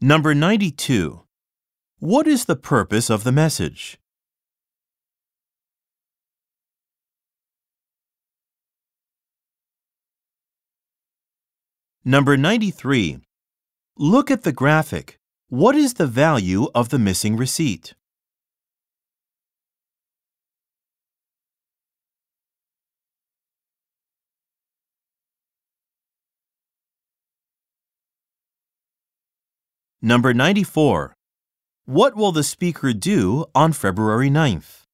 Number 92. What is the purpose of the message? Number 93. Look at the graphic. What is the value of the missing receipt? Number 94. What will the speaker do on February 9th?